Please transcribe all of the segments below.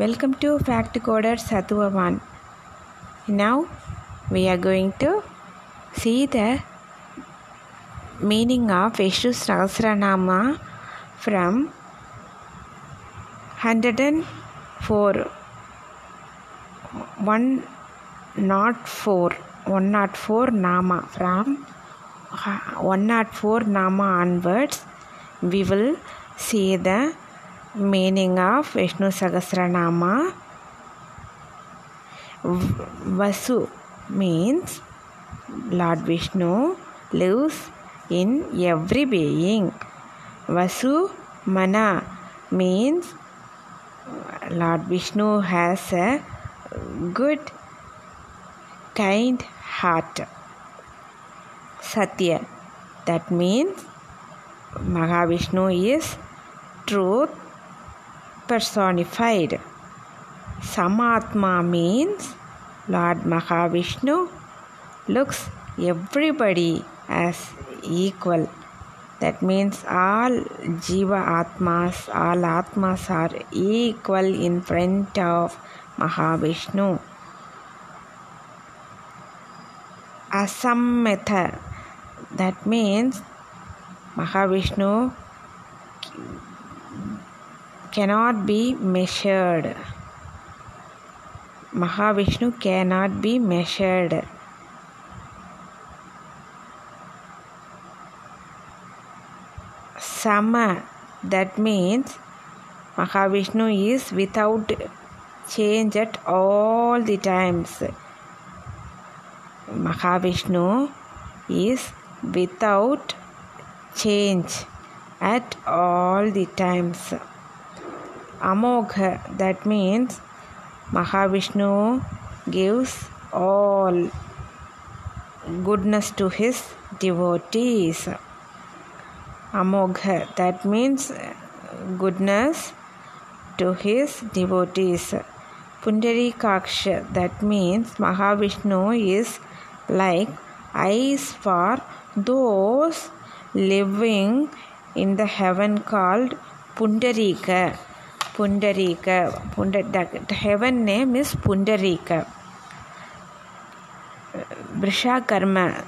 Welcome to Fact Coder Sathuvavan. Now we are going to see the meaning of Vishnu Sahasranama from 104 104 104 Nama from 104 Nama onwards. We will see the meaning of Vishnu Sahasranama Vasu means Lord Vishnu lives in every being. Vasu Mana means Lord Vishnu has a good, kind heart. Satya that means Mahavishnu is truth personified. Samatma means Lord Mahavishnu looks everybody as equal. That means all Jiva Atmas, all Atmas are equal in front of Mahavishnu. Asammetha that means Mahavishnu cannot be measured. Mahavishnu cannot be measured. Sama that means Mahavishnu is without change at all the times. Mahavishnu is without change at all the times. Amogha that means Mahavishnu gives all goodness to his devotees. Amogha that means goodness to his devotees. Pundarikaksha that means Mahavishnu is like eyes for those living in the heaven called Pundarika. Pundarika. Pundar, the heaven name is Pundarika. Vrishakarma.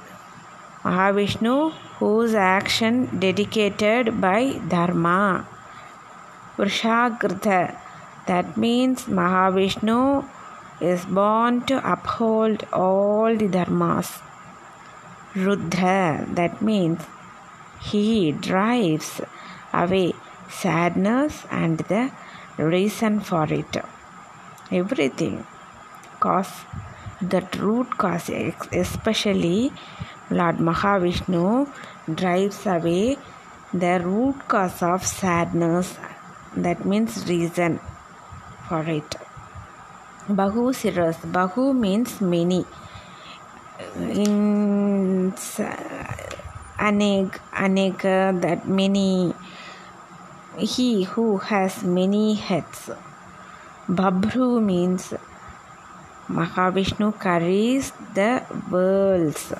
Mahavishnu whose action dedicated by Dharma. Vrishakrita. That means Mahavishnu is born to uphold all the dharmas. Rudra. That means he drives away sadness and the reason for it. Everything. Cause that root cause, especially Lord Mahavishnu, drives away the root cause of sadness. That means reason for it. Bahu Siras. Bahu means many. In Aneg, Anega, that many he who has many heads. Babhru means Mahavishnu carries the worlds.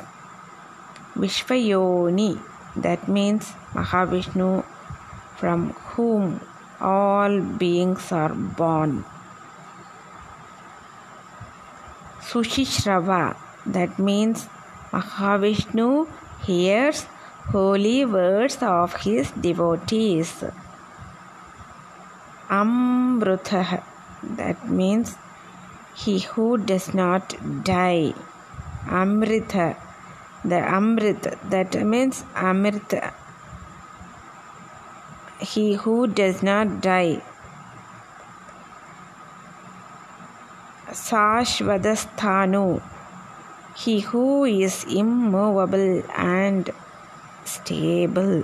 Vishvayoni, that means Mahavishnu from whom all beings are born. Sushishrava, that means Mahavishnu hears holy words of his devotees. Amrutha, that means he who does not die. Amrita, the Amrit, that means Amrita, he who does not die. Sashvadasthanu, he who is immovable and stable.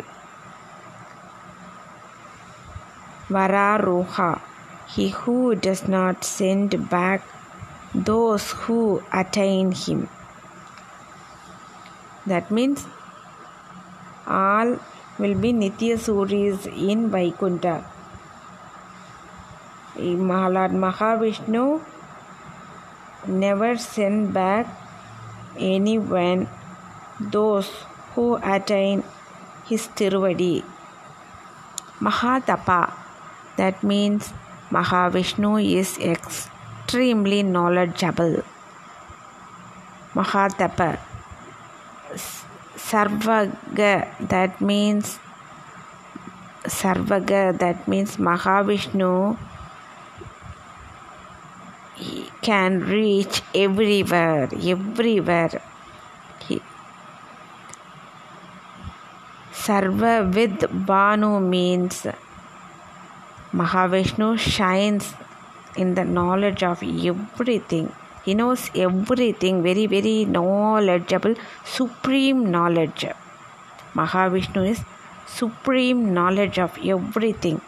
Vararoha, he who does not send back those who attain him. That means all will be Nitya Suris in Vaikunta. Lord Mahavishnu never send back anyone those who attain his Tiruvadi. Mahatapa, that means Mahavishnu is extremely knowledgeable. Mahatapa Sarvaga that means Sarvaga that means Mahavishnu can reach everywhere everywhere he, Sarva with Banu means Mahavishnu shines in the knowledge of everything. He knows everything, very, very knowledgeable, supreme knowledge. Mahavishnu is supreme knowledge of everything.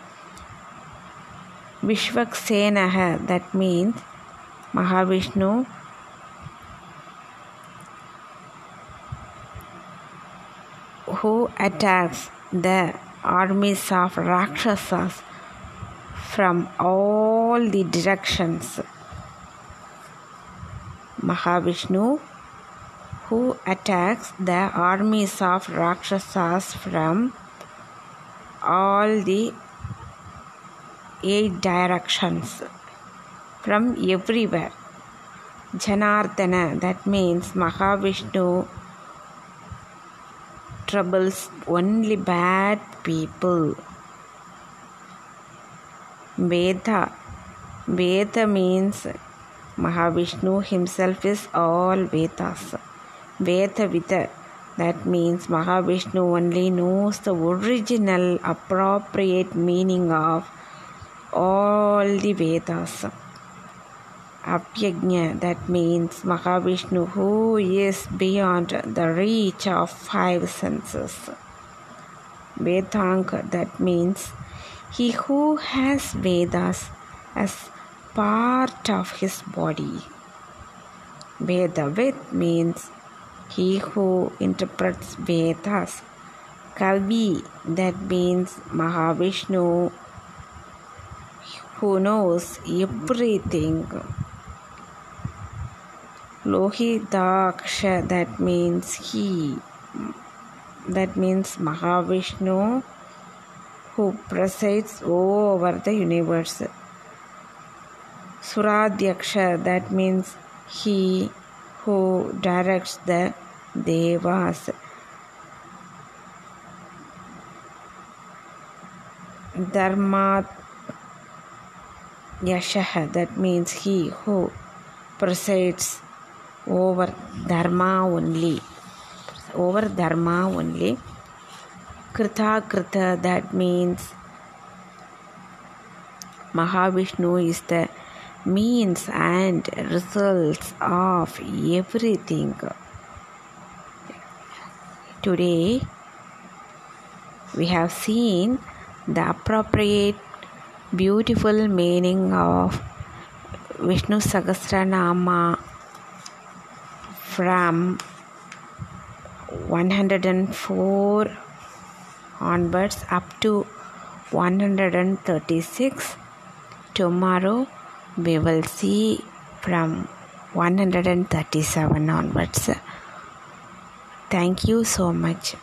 Vishvaksenaha, that means Mahavishnu who attacks the armies of Rakshasas from all the directions. Mahavishnu, who attacks the armies of Rakshasas from all the eight directions, from everywhere. Janardana, that means Mahavishnu troubles only bad people. Veda. Veda means Mahavishnu himself is all Vedas. Veda Vida. That means Mahavishnu only knows the original appropriate meaning of all the Vedas. Apyagnya, that means Mahavishnu who is beyond the reach of five senses. Vedanga, that means he who has Vedas as part of his body. Vedavid means he who interprets Vedas. Kavi, that means Mahavishnu, who knows everything. Lohidaksha, that means he, that means Mahavishnu who presides over the universe. Suradhyaksha, that means he who directs the devas. Dharma Yashah, that means he who presides over Dharma only. Over Dharma only. Krita Krita, that means Mahavishnu is the means and results of everything. Today, we have seen the appropriate, beautiful meaning of Vishnu Sahasranama from 104 onwards up to 136 tomorrow we will see from 137 onwards. Thank you so much